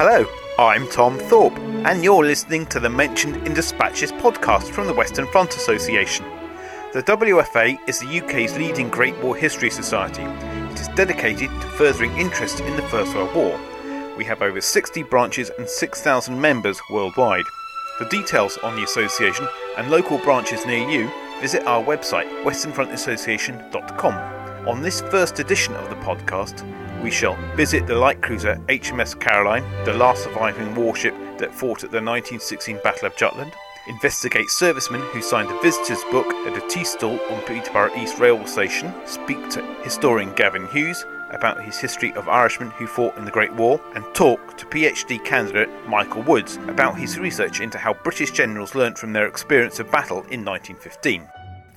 Hello, I'm Tom Thorpe, and you're listening to the Mentioned in Dispatches podcast from the Western Front Association. The WFA is the UK's leading Great War History Society. It is dedicated to furthering interest in the First World War. We have over 60 branches and 6,000 members worldwide. For details on the association and local branches near you, visit our website westernfrontassociation.com. On this first edition of the podcast, we shall visit the light cruiser HMS Caroline, the last surviving warship that fought at the 1916 Battle of Jutland, investigate servicemen who signed a visitor's book at a tea stall on Peterborough East Railway Station, speak to historian Gavin Hughes about his history of Irishmen who fought in the Great War, and talk to PhD candidate Michael Woods about his research into how British generals learnt from their experience of battle in 1915.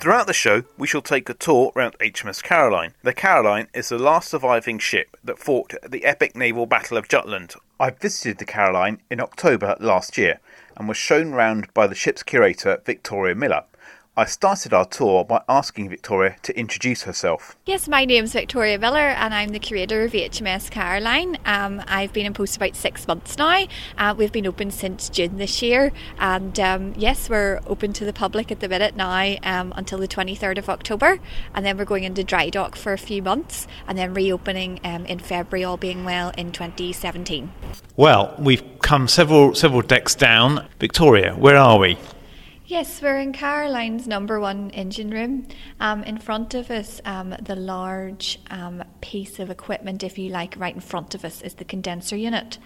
Throughout the show, we shall take a tour around HMS Caroline. The Caroline is the last surviving ship that fought the epic naval battle of Jutland. I visited the Caroline in October last year and was shown round by the ship's curator Victoria Miller. I started our tour by asking Victoria to introduce herself. Yes, my name's Victoria Miller and I'm the curator of HMS Caroline. Um, I've been in post about six months now. Uh, we've been open since June this year, and um, yes, we're open to the public at the minute now um, until the 23rd of October, and then we're going into dry dock for a few months, and then reopening um, in February, all being well, in 2017. Well, we've come several several decks down. Victoria, where are we? Yes, we're in Caroline's number one engine room. Um, in front of us, um, the large um, piece of equipment, if you like, right in front of us is the condenser unit.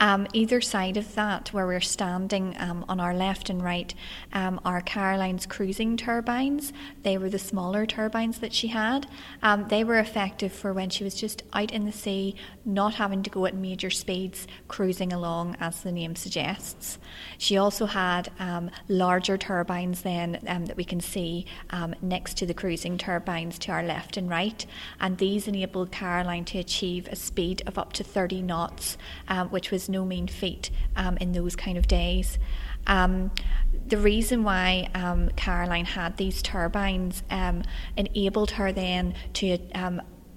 Um, either side of that, where we're standing um, on our left and right, um, are Caroline's cruising turbines. They were the smaller turbines that she had. they were effective for when she was just out in the sea, not having to go at major speeds, cruising along, as the name suggests. She also had larger turbines then um, that we can see um, next to the cruising turbines to our left and right, and these enabled Caroline to achieve a speed of up to 30 knots, um, which was no mean feat um, in those kind of days. Um, the reason why um, Caroline had these turbines um, enabled her then to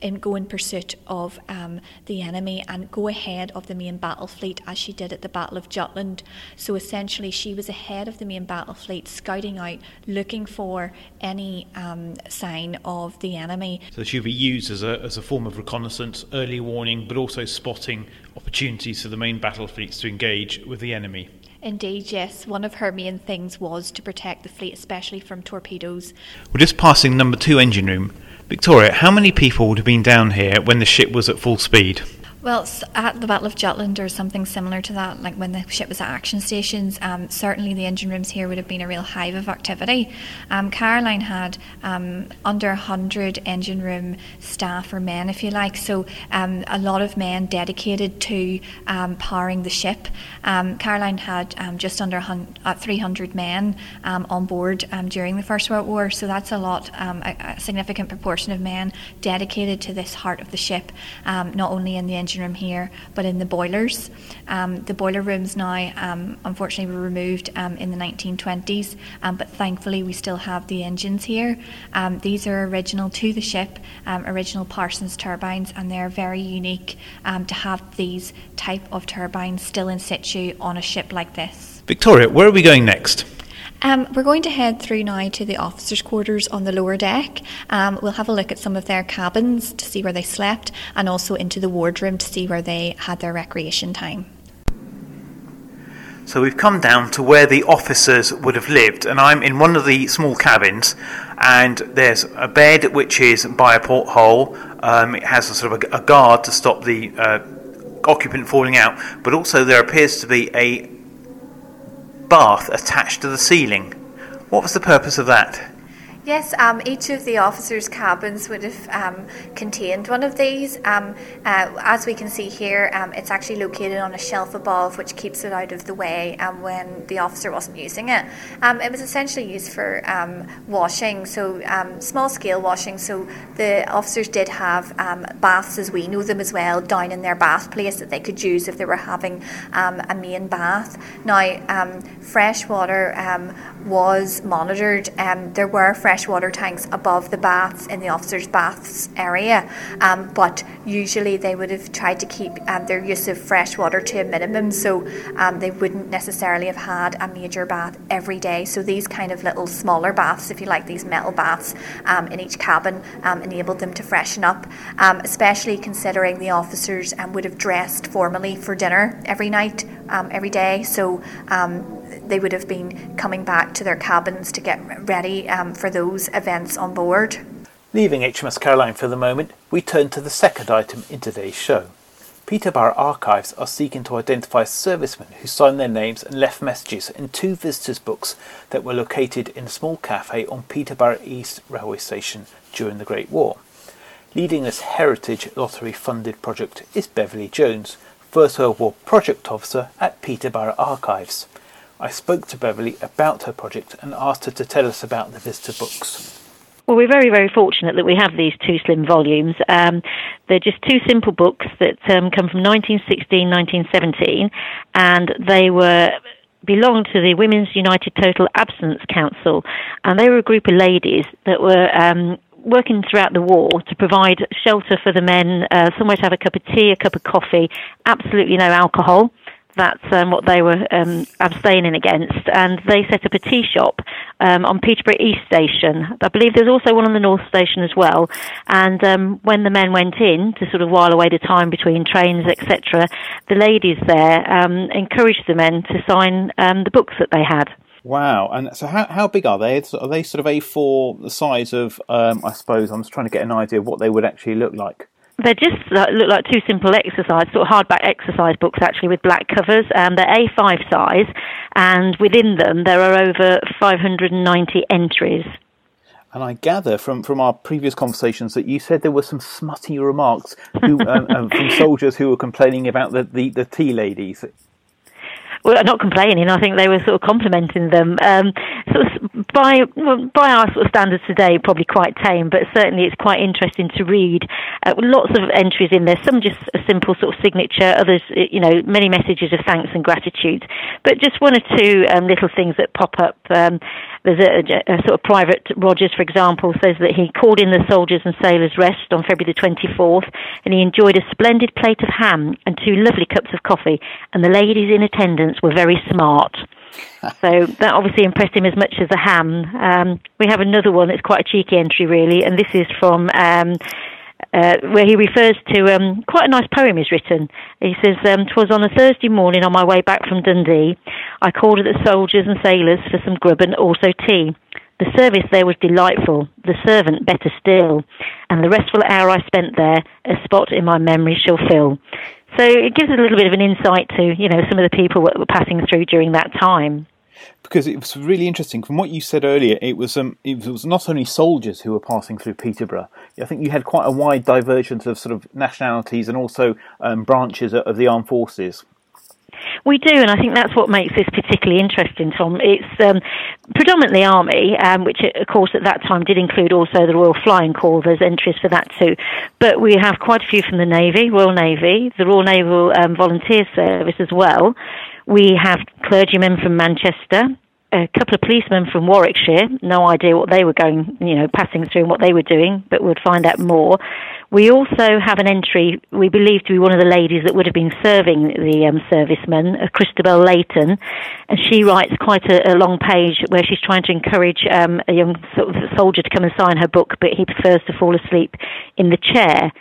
in go in pursuit of um, the enemy and go ahead of the main battle fleet as she did at the Battle of Jutland. So essentially, she was ahead of the main battle fleet, scouting out, looking for any um, sign of the enemy. So she'll be used as a, as a form of reconnaissance, early warning, but also spotting opportunities for the main battle fleets to engage with the enemy. Indeed, yes. One of her main things was to protect the fleet, especially from torpedoes. We're just passing number two engine room. Victoria, how many people would have been down here when the ship was at full speed? Well, at the Battle of Jutland or something similar to that, like when the ship was at action stations, um, certainly the engine rooms here would have been a real hive of activity. Um, Caroline had um, under 100 engine room staff or men, if you like, so um, a lot of men dedicated to um, powering the ship. Um, Caroline had just under uh, 300 men on board during the First World War, so that's a lot, a, a, significant proportion of men dedicated to this heart of the ship, not only in the engine room here, but in the boilers. Um, the boiler rooms now, um, unfortunately, were removed um, in the 1920s, um, but thankfully we still have the engines here. Um, these are original to the ship, original Parsons turbines, and they're very unique to have these type of turbines still in situ on a ship like this. Victoria, where are we going next? Um, we're going to head through now to the officers' quarters on the lower deck. Um, we'll have a look at some of their cabins to see where they slept and also into the wardroom to see where they had their recreation time. So we've come down to where the officers would have lived, and I'm in one of the small cabins, and there's a bed which is by a porthole. Um, it has a sort of a, a guard to stop the uh, occupant falling out, but also there appears to be a bath attached to the ceiling. What was the purpose of that? Yes, um, each of the officers' cabins would have um, contained one of these. Um, uh, as we can see here, um, it's actually located on a shelf above, which keeps it out of the way um, when the officer wasn't using it. Um, it was essentially used for washing, so small scale washing. So the officers did have baths as we know them as well down in their bath place that they could use if they were having a main bath. Now, fresh water was monitored. And there were fresh freshwater tanks above the baths in the officers' baths area, um, but usually they would have tried to keep um, their use of fresh water to a minimum, so um, they wouldn't necessarily have had a major bath every day. So these kind of little smaller baths, if you like, these metal baths um, in each cabin, um, enabled them to freshen up, um, especially considering the officers would have dressed formally for dinner every night, every day. So they would have been coming back to their cabins to get ready um, for those events on board. Leaving HMS Caroline for the moment, we turn to the second item in today's show. Peterborough Archives are seeking to identify servicemen who signed their names and left messages in two visitors' books that were located in a small cafe on Peterborough East Railway Station during the Great War. Leading this Heritage Lottery funded project is Beverly Jones, First World War Project Officer at Peterborough Archives. I spoke to Beverly about her project and asked her to tell us about the visitor books. Well, we're very, very fortunate that we have these two slim volumes. Um, they're just two simple books that um, come from 1916, 1917, and they were belonged to the Women's United Total Abstinence Council, and they were a group of ladies that were um, working throughout the war to provide shelter for the men, uh, somewhere to have a cup of tea, a cup of coffee, absolutely no alcohol that's um, what they were um, abstaining against, and they set up a tea shop um, on Peterborough East Station. I believe there's also one on the North Station as well. And um, when the men went in to sort of while away the time between trains, etc., the ladies there um, encouraged the men to sign um, the books that they had. Wow! And so, how how big are they? Are they sort of A4 the size of? I suppose I'm just trying to get an idea of what they would actually look like they just look like two simple exercise, sort of hardback exercise books actually with black covers. Um, they're A5 size, and within them there are over 590 entries. And I gather from, from our previous conversations that you said there were some smutty remarks who, um, um, from soldiers who were complaining about the, the, the tea ladies well, not complaining. I think they were sort of complimenting them. Um, sort of by by our sort of standards today, probably quite tame, but certainly it's quite interesting to read. Uh, lots of entries in there. Some just a simple sort of signature. Others, you know, many messages of thanks and gratitude. But just one or two um, little things that pop up. Um, there's a, a, sort of private Rogers, for example, says that he called in the soldiers and sailors' rest on February the 24th, and he enjoyed a splendid plate of ham and two lovely cups of coffee, and the ladies in attendance were very smart. so that obviously impressed him as much as the ham. Um, we have another one that's quite a cheeky entry, really, and this is from um, uh, where he refers to um, quite a nice poem he's written. He says, um, "Twas on a Thursday morning on my way back from Dundee. I called at the soldiers and sailors for some grub and also tea. The service there was delightful, the servant better still, and the restful hour I spent there, a spot in my memory shall fill." So it gives us a little bit of an insight to, you know, some of the people that were passing through during that time because it was really interesting. From what you said earlier, it was um, it was not only soldiers who were passing through Peterborough. I think you had quite a wide divergence of sort of nationalities and also um, branches of the armed forces. We do, and I think that's what makes this particularly interesting, Tom. It's um, predominantly Army, um, which of course at that time did include also the Royal Flying Corps. There's entries for that too, but we have quite a few from the Navy, Royal Navy, the Royal Naval um, Volunteer Service as well. We have clergymen from Manchester, a couple of policemen from Warwickshire. No idea what they were going, you know, passing through and what they were doing, but we'll find out more. We also have an entry we believe to be one of the ladies that would have been serving the um, servicemen, uh, Christabel Layton, and she writes quite a, a long page where she's trying to encourage um, a young sort of soldier to come and sign her book, but he prefers to fall asleep in the chair.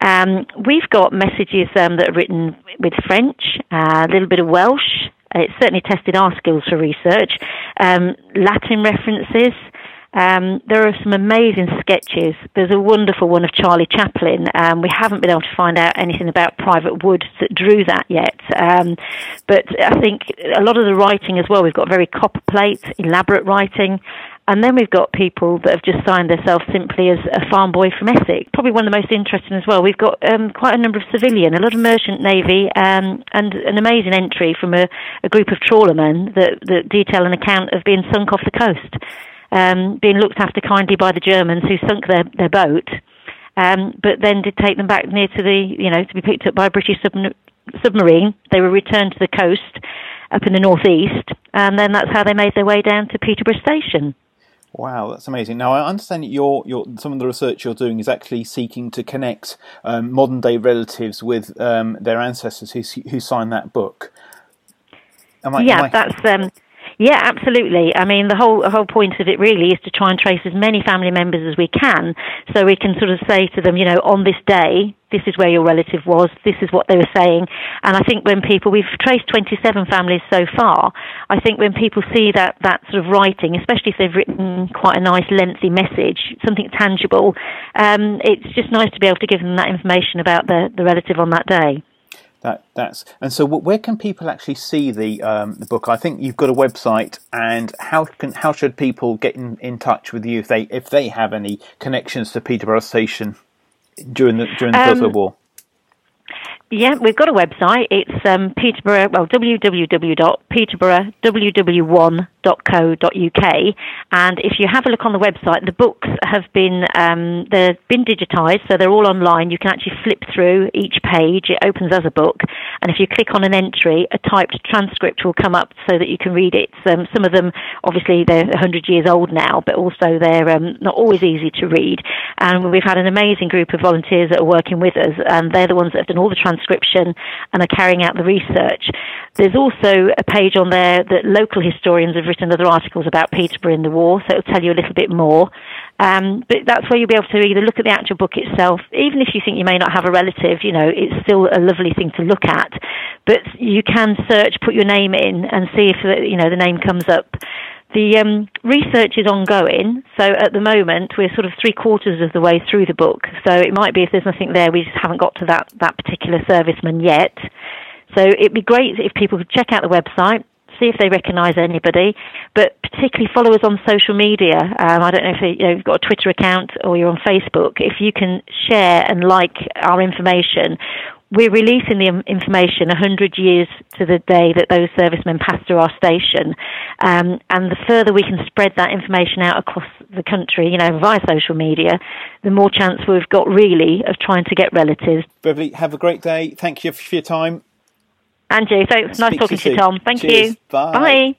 Um, we've got messages um, that are written with French, uh, a little bit of Welsh. It certainly tested our skills for research. Um, Latin references. Um, there are some amazing sketches. There's a wonderful one of Charlie Chaplin. Um, we haven't been able to find out anything about Private Wood that drew that yet. Um, but I think a lot of the writing as well, we've got very copperplate, elaborate writing. And then we've got people that have just signed themselves simply as a farm boy from Essex. Probably one of the most interesting as well. We've got um, quite a number of civilian, a lot of merchant navy, um, and an amazing entry from a, a group of trawlermen that, that, detail an account of being sunk off the coast, um, being looked after kindly by the Germans who sunk their, their boat, um, but then did take them back near to the, you know, to be picked up by a British sub- submarine. They were returned to the coast up in the northeast, and then that's how they made their way down to Peterborough Station. Wow, that's amazing. Now I understand that your your some of the research you're doing is actually seeking to connect um, modern day relatives with um, their ancestors who who signed that book. I, yeah, I... that's um, yeah, absolutely. I mean, the whole whole point of it really is to try and trace as many family members as we can, so we can sort of say to them, you know, on this day, this is where your relative was, this is what they were saying. And I think when people, we've traced 27 families so far, I think when people see that, that sort of writing, especially if they've written quite a nice lengthy message, something tangible, um, it's just nice to be able to give them that information about the, the relative on that day. That that's and so where can people actually see the um, the book? I think you've got a website, and how can how should people get in, in touch with you if they if they have any connections to Peterborough Station during the during the um, First World War? Yeah, we've got a website. It's um, Peterborough, well, www.peterborough.ww1.co.uk. And if you have a look on the website, the books have been um, they've been digitised, so they're all online. You can actually flip through each page. It opens as a book, and if you click on an entry, a typed transcript will come up so that you can read it. Um, some of them, obviously, they're 100 years old now, but also they're um, not always easy to read. And we've had an amazing group of volunteers that are working with us, and they're the ones that have done all the transcripts transcription and are carrying out the research. There's also a page on there that local historians have written other articles about Peterborough in the war, so it'll tell you a little bit more. Um, but that's where you'll be able to either look at the actual book itself, even if you think you may not have a relative, you know, it's still a lovely thing to look at. But you can search, put your name in, and see if you know the name comes up. The um, research is ongoing, so at the moment we're sort of three quarters of the way through the book. So it might be if there's nothing there, we just haven't got to that, that particular serviceman yet. So it'd be great if people could check out the website, see if they recognise anybody, but particularly follow us on social media. Um, I don't know if you know, you've got a Twitter account or you're on Facebook. If you can share and like our information, we're releasing the information 100 years to the day that those servicemen passed through our station. Um, and the further we can spread that information out across the country, you know, via social media, the more chance we've got really of trying to get relatives. Beverly, have a great day. Thank you for your time. Andrew, thanks. Nice talking to you, Tom. Thank Cheers. you. Bye. Bye.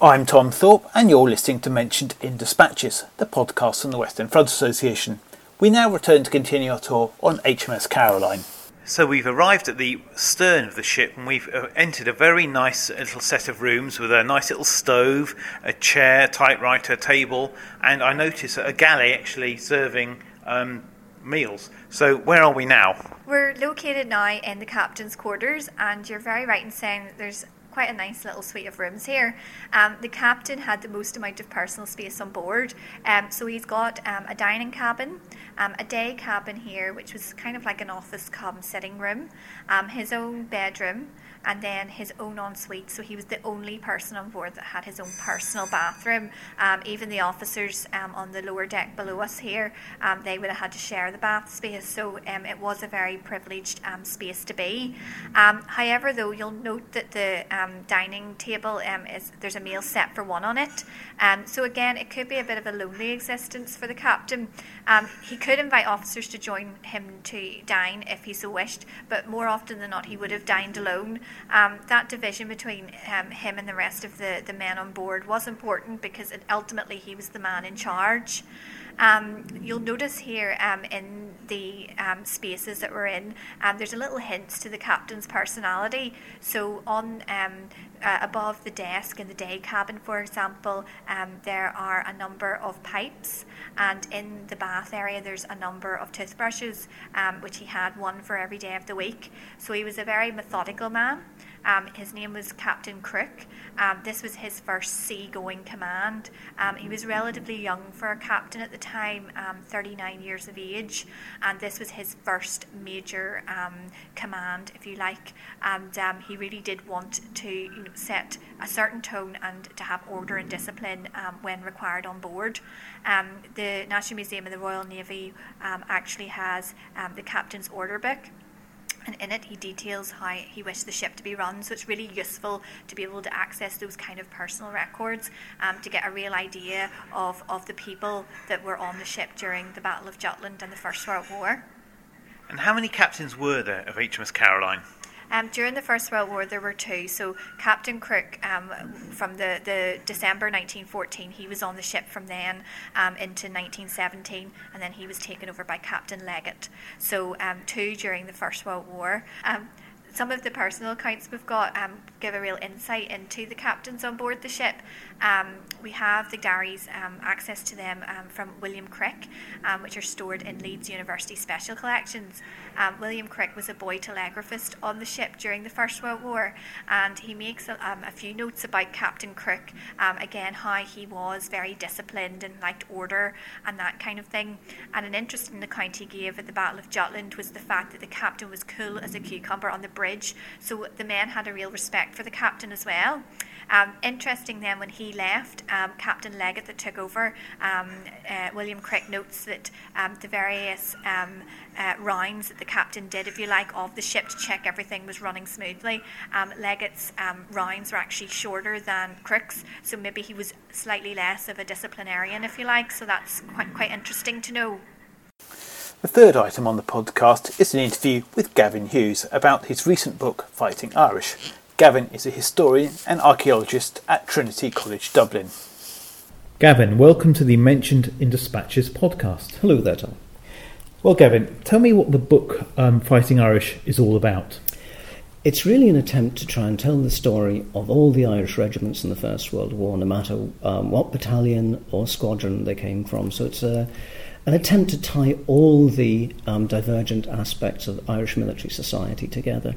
I'm Tom Thorpe, and you're listening to Mentioned in Dispatches, the podcast from the Western Front Association. We now return to continue our tour on HMS Caroline. So we've arrived at the stern of the ship and we've uh, entered a very nice little set of rooms with a nice little stove, a chair, typewriter, table, and I notice a galley actually serving um, meals. So where are we now? We're located now in the captain's quarters, and you're very right in saying that there's quite a nice little suite of rooms here. Um, the captain had the most amount of personal space on board, um, so he's got um, a dining cabin, um, a day cabin here, which was kind of like an office cum sitting room, um, his own bedroom and then his own ensuite. So he was the only person on board that had his own personal bathroom. Um, even the officers um, on the lower deck below us here, um, they would have had to share the bath space. So um, it was a very privileged space to be. However, though, you'll note that the dining table is there's a meal set for one on it. so again, it could be a bit of a lonely existence for the captain. he could invite officers to join him to dine if he so wished, but more often than not, he would have dined alone. Um, that division between um, him and the rest of the, the men on board was important because it, ultimately he was the man in charge. Um, you'll notice here um, in the um, spaces that we're in, um, there's a little hint to the captain's personality. So on um, uh, above the desk in the day cabin, for example, um, there are a number of pipes, and in the bath area there's a number of toothbrushes, which he had one for every day of the week. So he was a very methodical man. Um, his name was Captain Crooke. Um, this was his first sea-going command. Um, he was relatively young for a captain at the time, um, 39 years of age, and this was his first major um, command, if you like. And um, he really did want to you know, set a certain tone and to have order and discipline um, when required on board. Um, the National Museum of the Royal Navy um, actually has the captain's order book and in it he details how he wished the ship to be run. So it's really useful to be able to access those kind of personal records um, to get a real idea of, of the people that were on the ship during the Battle of Jutland and the First World War. And how many captains were there of HMS Caroline? Um, during the First World War, there were two. So Captain Crooke, um, from the, the December 1914, he was on the ship from then um, into 1917, and then he was taken over by Captain Leggett. So um, two during the First World War. Some of the personal accounts we've got um, give a real insight into the captains on board the ship. Um, we have the diaries, um, access to them um, from William Crick, um, which are stored in Leeds University Special Collections. Um, William Crick was a boy telegraphist on the ship during the First World War, and he makes a, a few notes about Captain Crooke, again, how he was very disciplined and liked order and that kind of thing. And an interesting account he gave at the Battle of Jutland was the fact that the captain was cool as a cucumber on the bridge, so the men had a real respect for the captain as well. Um, interesting then when he left, um, Captain Leggett that took over, um, uh, William Crick notes that um, the various um, uh, rounds that the captain did, if you like, of the ship to check everything was running smoothly. Um, Leggett's rounds were actually shorter than Crooke's, so maybe he was slightly less of a disciplinarian, if you like. So that's quite quite interesting to know. The third item on the podcast is an interview with Gavin Hughes about his recent book, Fighting Irish. Gavin is a historian and archaeologist at Trinity College Dublin. Gavin, welcome to the Mentioned in Dispatches podcast. Hello there, Tom. Well, Gavin, tell me what the book um, Fighting Irish is all about. It's really an attempt to try and tell the story of all the Irish regiments in the First World War, no matter um, what battalion or squadron they came from. So it's a, an attempt to tie all the um, divergent aspects of Irish military society together.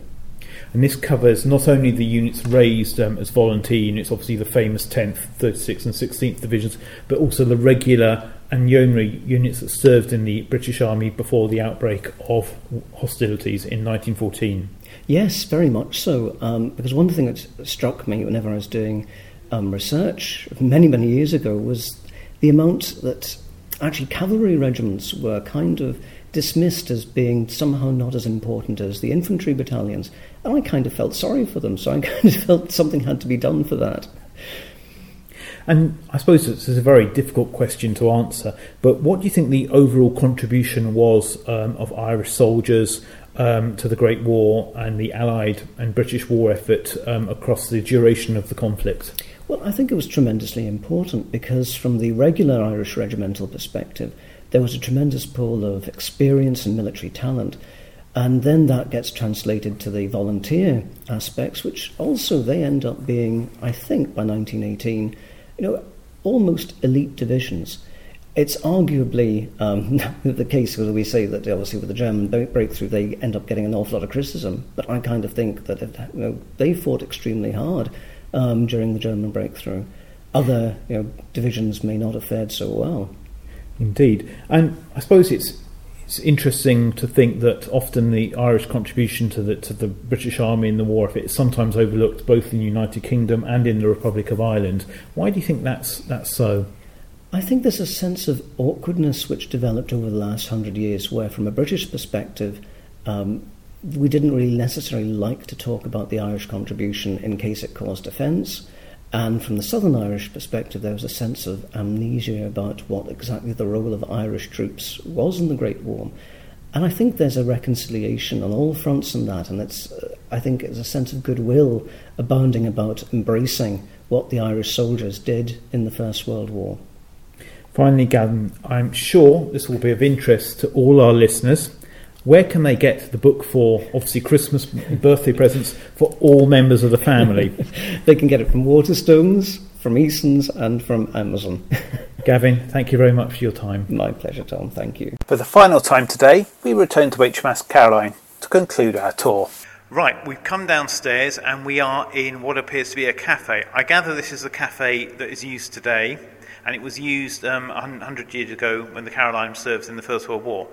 And this covers not only the units raised um, as volunteer units, obviously the famous 10th, 36th, and 16th divisions, but also the regular and yeomanry units that served in the British Army before the outbreak of hostilities in 1914. Yes, very much so. Um, because one thing that struck me whenever I was doing um, research many, many years ago was the amount that actually cavalry regiments were kind of dismissed as being somehow not as important as the infantry battalions. And I kind of felt sorry for them, so I kind of felt something had to be done for that. And I suppose this is a very difficult question to answer, but what do you think the overall contribution was um, of Irish soldiers um, to the Great War and the Allied and British war effort um, across the duration of the conflict? Well, I think it was tremendously important because, from the regular Irish regimental perspective, there was a tremendous pool of experience and military talent. And then that gets translated to the volunteer aspects, which also they end up being, I think, by 1918, you know, almost elite divisions. It's arguably um, the case where we say that obviously with the German breakthrough they end up getting an awful lot of criticism, but I kind of think that you know, they fought extremely hard um, during the German breakthrough. Other you know, divisions may not have fared so well. Indeed, and I suppose it's it's interesting to think that often the Irish contribution to the to the British Army in the war effort is sometimes overlooked both in the United Kingdom and in the Republic of Ireland. Why do you think that's that's so? I think there's a sense of awkwardness which developed over the last hundred years, where, from a British perspective, um, we didn't really necessarily like to talk about the Irish contribution in case it caused offence. And from the Southern Irish perspective, there was a sense of amnesia about what exactly the role of Irish troops was in the Great War. And I think there's a reconciliation on all fronts in that, and it's, uh, I think there's a sense of goodwill abounding about embracing what the Irish soldiers did in the First World War. Finally, Gavin, I'm sure this will be of interest to all our listeners. Where can they get the book for, obviously, Christmas birthday presents for all members of the family? they can get it from Waterstones, from Eason's, and from Amazon. Gavin, thank you very much for your time. My pleasure, Tom. Thank you. For the final time today, we return to HMS Caroline to conclude our tour. Right, we've come downstairs and we are in what appears to be a cafe. I gather this is the cafe that is used today, and it was used um, 100 years ago when the Caroline served in the First World War.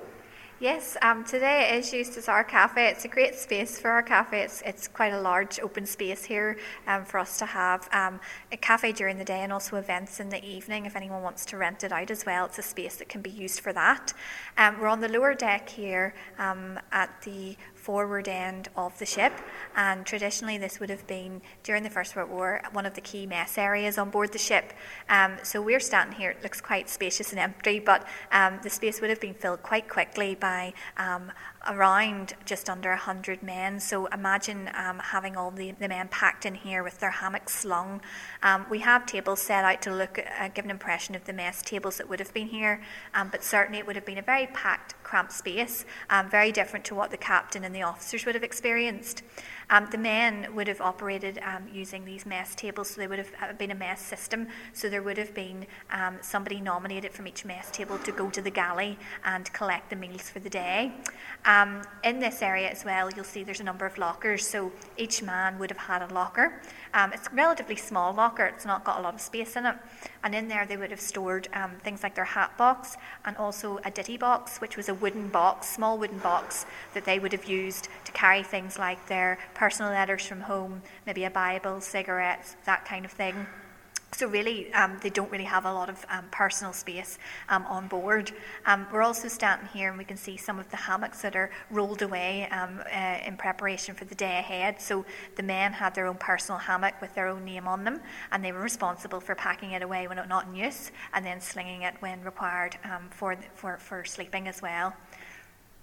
Yes, um, today it is used as our cafe. It's a great space for our cafe. It's, it's quite a large open space here um, for us to have um, a cafe during the day and also events in the evening if anyone wants to rent it out as well. It's a space that can be used for that. Um, we're on the lower deck here um, at the forward end of the ship, and traditionally this would have been during the First World War one of the key mess areas on board the ship. Um, so we're standing here; it looks quite spacious and empty, but um, the space would have been filled quite quickly by um, around just under 100 men. So imagine um, having all the, the men packed in here with their hammocks slung. Um, we have tables set out to look, uh, give an impression of the mess tables that would have been here, um, but certainly it would have been a very packed, cramped space, um, very different to what the captain and the officers would have experienced. Um, the men would have operated um, using these mess tables, so there would have uh, been a mess system. So there would have been um, somebody nominated from each mess table to go to the galley and collect the meals for the day. Um, in this area as well, you'll see there's a number of lockers, so each man would have had a locker. Um, it's a relatively small locker, it's not got a lot of space in it. And in there, they would have stored um, things like their hat box and also a ditty box, which was a wooden box, small wooden box that they would have used to carry things like their personal letters from home, maybe a Bible, cigarettes, that kind of thing. So really, um, they don't really have a lot of um, personal space um, on board. Um, we're also standing here, and we can see some of the hammocks that are rolled away um, uh, in preparation for the day ahead. So the men had their own personal hammock with their own name on them, and they were responsible for packing it away when not in use, and then slinging it when required um, for, for for sleeping as well.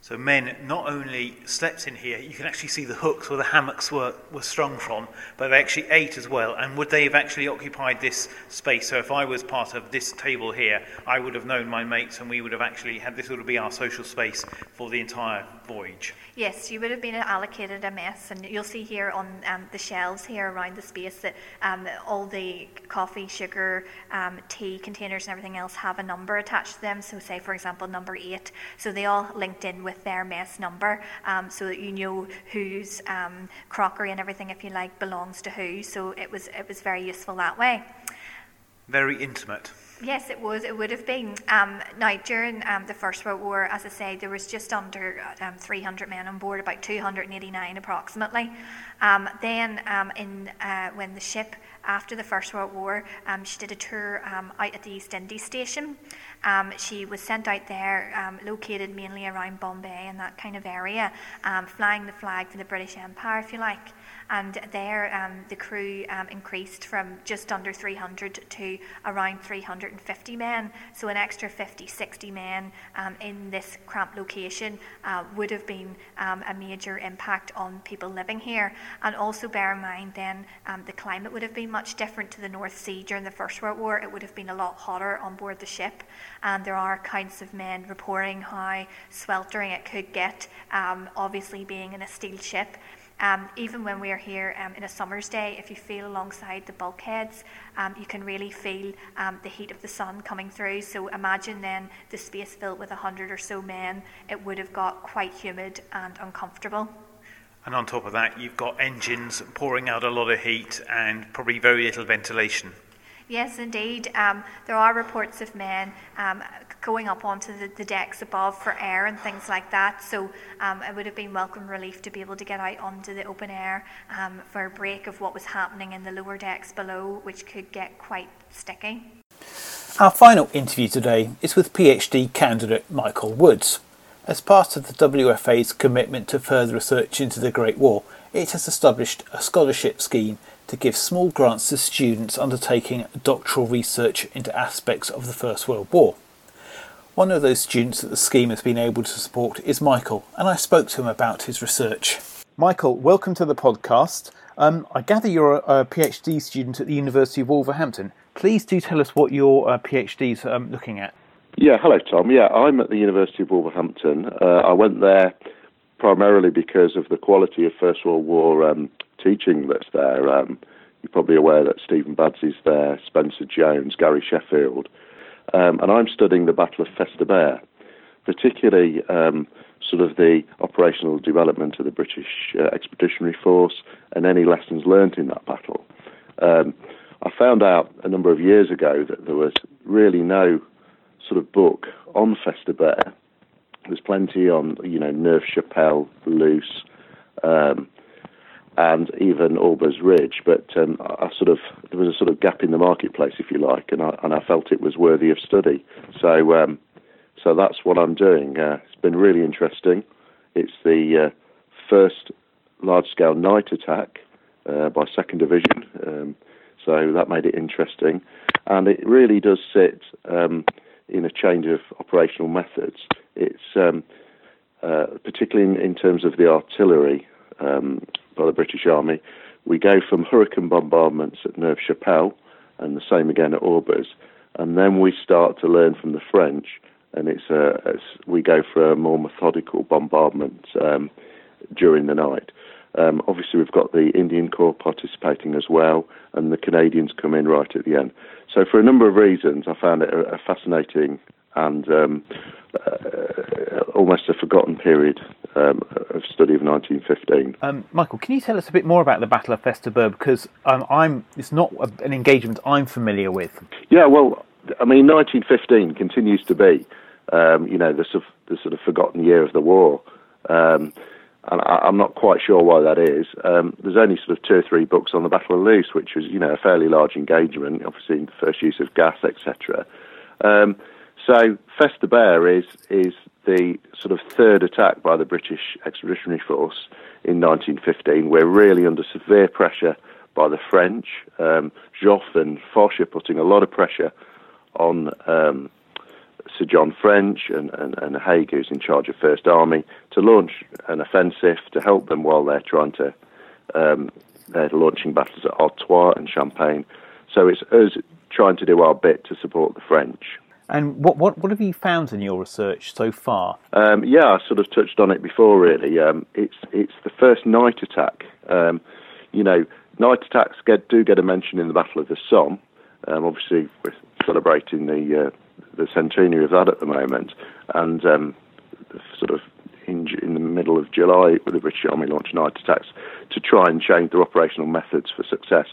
So men not only slept in here, you can actually see the hooks where the hammocks were, were strung from, but they actually ate as well. And would they have actually occupied this space? So if I was part of this table here, I would have known my mates and we would have actually had this would be our social space for the entire voyage. Yes, you would have been allocated a mess, and you'll see here on um, the shelves here around the space that um, all the coffee, sugar, um, tea containers and everything else have a number attached to them. So say, for example, number eight. So they all linked in with their mess number um, so that you know whose um, crockery and everything, if you like, belongs to who. So it was, it was very useful that way. Very intimate. Yes, it was. It would have been. Um, now, during um, the First World War, as I say, there was just under um, 300 men on board, about 289 approximately. Um, then, um, in uh, when the ship after the First World War, um, she did a tour out at the East Indies station. She was sent out there, located mainly around Bombay and that kind of area, flying the flag for the British Empire, if you like and there um, the crew um, increased from just under 300 to around 350 men. So an extra 50, 60 men um, in this cramped location uh, would have been um, a major impact on people living here. And also bear in mind then um, the climate would have been much different to the North Sea during the First World War. It would have been a lot hotter on board the ship, and there are accounts of men reporting how sweltering it could get. Um, obviously, being in a steel ship. Um, even when we're here um, in a summer's day, if you feel alongside the bulkheads, um, you can really feel um, the heat of the sun coming through. So imagine then the space filled with a hundred or so men, it would have got quite humid and uncomfortable. And on top of that, you've got engines pouring out a lot of heat and probably very little ventilation. Yes, indeed. Um, there are reports of men um, going up onto the, the, decks above for air and things like that. So um, it would have been welcome relief to be able to get out onto the open air um, for a break of what was happening in the lower decks below, which could get quite sticky. Our final interview today is with PhD candidate Michael Woods. As part of the WFA's commitment to further research into the Great War, it has established a scholarship scheme to give small grants to students undertaking doctoral research into aspects of the First World War. One of those students that the scheme has been able to support is Michael, and I spoke to him about his research. Michael, welcome to the podcast. Um, I gather you're a, a, PhD student at the University of Wolverhampton. Please do tell us what your uh, PhD is um, looking at. Yeah, hello, Tom. Yeah, I'm at the University of Wolverhampton. Uh, I went there primarily because of the quality of First World War um, teaching that's there. Um, you're probably aware that Stephen Badsey's there, Spencer Jones, Gary Sheffield, um, and I'm studying the Battle of Festubert, particularly um, sort of the operational development of the British uh, Expeditionary Force and any lessons learned in that battle. Um, I found out a number of years ago that there was really no sort of book on Festubert. There's plenty on, you know, Neuve Chapelle, Loos, um, and even Aubers Ridge. But um, I sort of there was a sort of gap in the marketplace, if you like, and I and I felt it was worthy of study. So um, so that's what I'm doing. Uh, it's been really interesting. It's the uh, first large scale night attack uh, by 2nd Division. Um, so that made it interesting. And it really does sit um, in a change of operational methods. It's um, uh, particularly in, in, terms of the artillery um, by the British Army. We go from hurricane bombardments at Neuve Chapelle and the same again at Aubers. And then we start to learn from the French, and it's, a, it's we go for a more methodical bombardment um, during the night. Um, obviously, we've got the Indian Corps participating as well, and the Canadians come in right at the end. So, for a number of reasons, I found it a, a fascinating and um, uh, almost a forgotten period um, of study of 1915. Um, Michael, can you tell us a bit more about the Battle of Festubert? Because um, I'm it's not an engagement I'm familiar with. Yeah, well, I mean, 1915 continues to be, um, you know, the, the, sort of forgotten year of the war. Um, and I, am not quite sure why that is. Um, there's only sort of two or three books on the Battle of Loos, which was, you know, a fairly large engagement, obviously the first use of gas, etc. Um, so Festubert is is the sort of third attack by the British Expeditionary Force in 1915. We're really under severe pressure by the French. Um, Joffre and Foch are putting a lot of pressure on um, Sir John French and, and, and Haig, who's in charge of First Army, to launch an offensive to help them while they're trying to um, they're launching battles at Artois and Champagne. So it's us trying to do our bit to support the French. And what, what, what have you found in your research so far? Um, yeah, I sort of touched on it before. Really, um, it's it's the first night attack. Um, you know, night attacks get, do get a mention in the Battle of the Somme. Um, obviously, we're celebrating the uh, the centenary of that at the moment, and um, sort of in, in, the middle of July, the British Army launched night attacks to try and change their operational methods for success.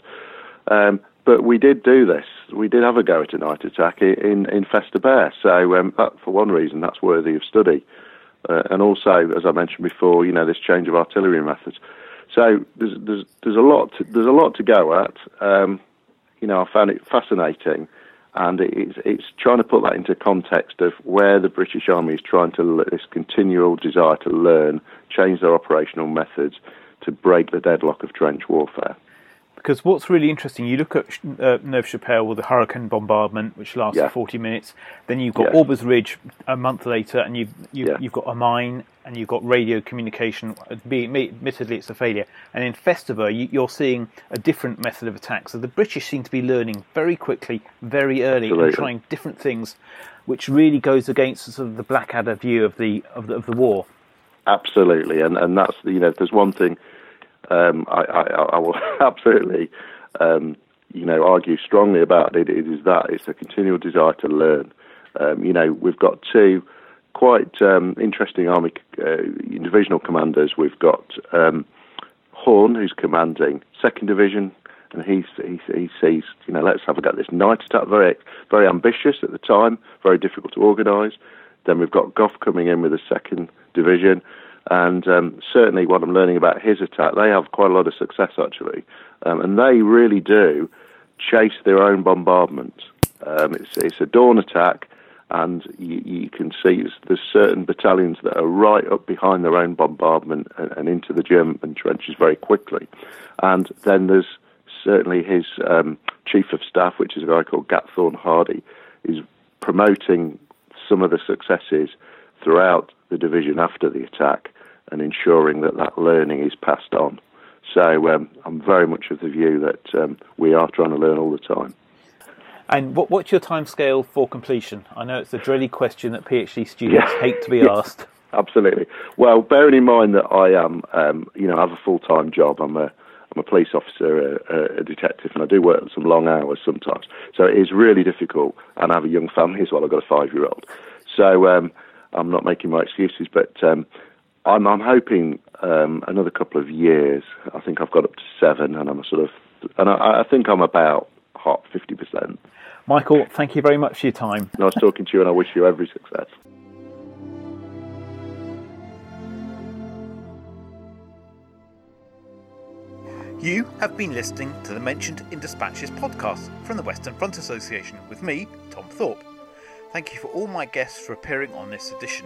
Um, but we did do this. We did have a go at a night attack in in Festubert. So um, that, for one reason, that's worthy of study, uh, and also, as I mentioned before, you know, this change of artillery methods. So there's there's there's a lot to, there's a lot to go at. Um, you know, I found it fascinating, and it's it's trying to put that into context of where the British Army is trying to this continual desire to learn, change their operational methods to break the deadlock of trench warfare because what's really interesting, you look at uh, Neuve Chapelle with the hurricane bombardment, which lasts yeah. 40 minutes. Then you've got yeah. Ridge a month later, and you've you've, yeah. you've, got a mine, and you've got radio communication. Admittedly, it's a failure. And in Festubert, you, are seeing a different method of attack. So the British seem to be learning very quickly, very early, Absolutely. and trying different things, which really goes against sort of the Blackadder view of the of the, of the war. Absolutely, and and that's you know, there's one thing um, I, I, I, will absolutely, um, you know, argue strongly about it. It is that it's a continual desire to learn. Um, you know, we've got two quite um, interesting army uh, divisional commanders. We've got um, Horne, who's commanding Second Division, and he, he, he sees, you know, let's have a go at this night attack. Very, very ambitious at the time, very difficult to organise. Then we've got Gough coming in with the Second Division, and um, certainly, what I'm learning about his attack, they have quite a lot of success actually, um, and they really do chase their own bombardment. Um, it's, it's a dawn attack, and you, you can see there's, certain battalions that are right up behind their own bombardment and, and, into the German trenches very quickly. And then there's certainly his um, chief of staff, which is a guy called Gathorne Hardy, is promoting some of the successes throughout the division after the attack and ensuring that that learning is passed on. So um, I'm very much of the view that um, we are trying to learn all the time. And what, what's your timescale for completion? I know it's a dreary question that PhD students yeah. hate to be yeah. asked. Absolutely. Well, bearing in mind that I am, um, you know, I have a full time job. I'm a I'm a police officer, a, a, detective, and I do work some long hours sometimes. So it is really difficult, and I have a young family as well. I've got a five year old. So um, I'm not making my excuses, but um, I'm, I'm hoping um, another couple of years. I think I've got up to seven, and I'm sort of, and I, I think I'm about hot fifty percent. Michael, thank you very much for your time. Nice talking to you, and I wish you every success. You have been listening to the Mentioned in Dispatches podcast from the Western Front Association with me, Tom Thorpe. Thank you for all my guests for appearing on this edition.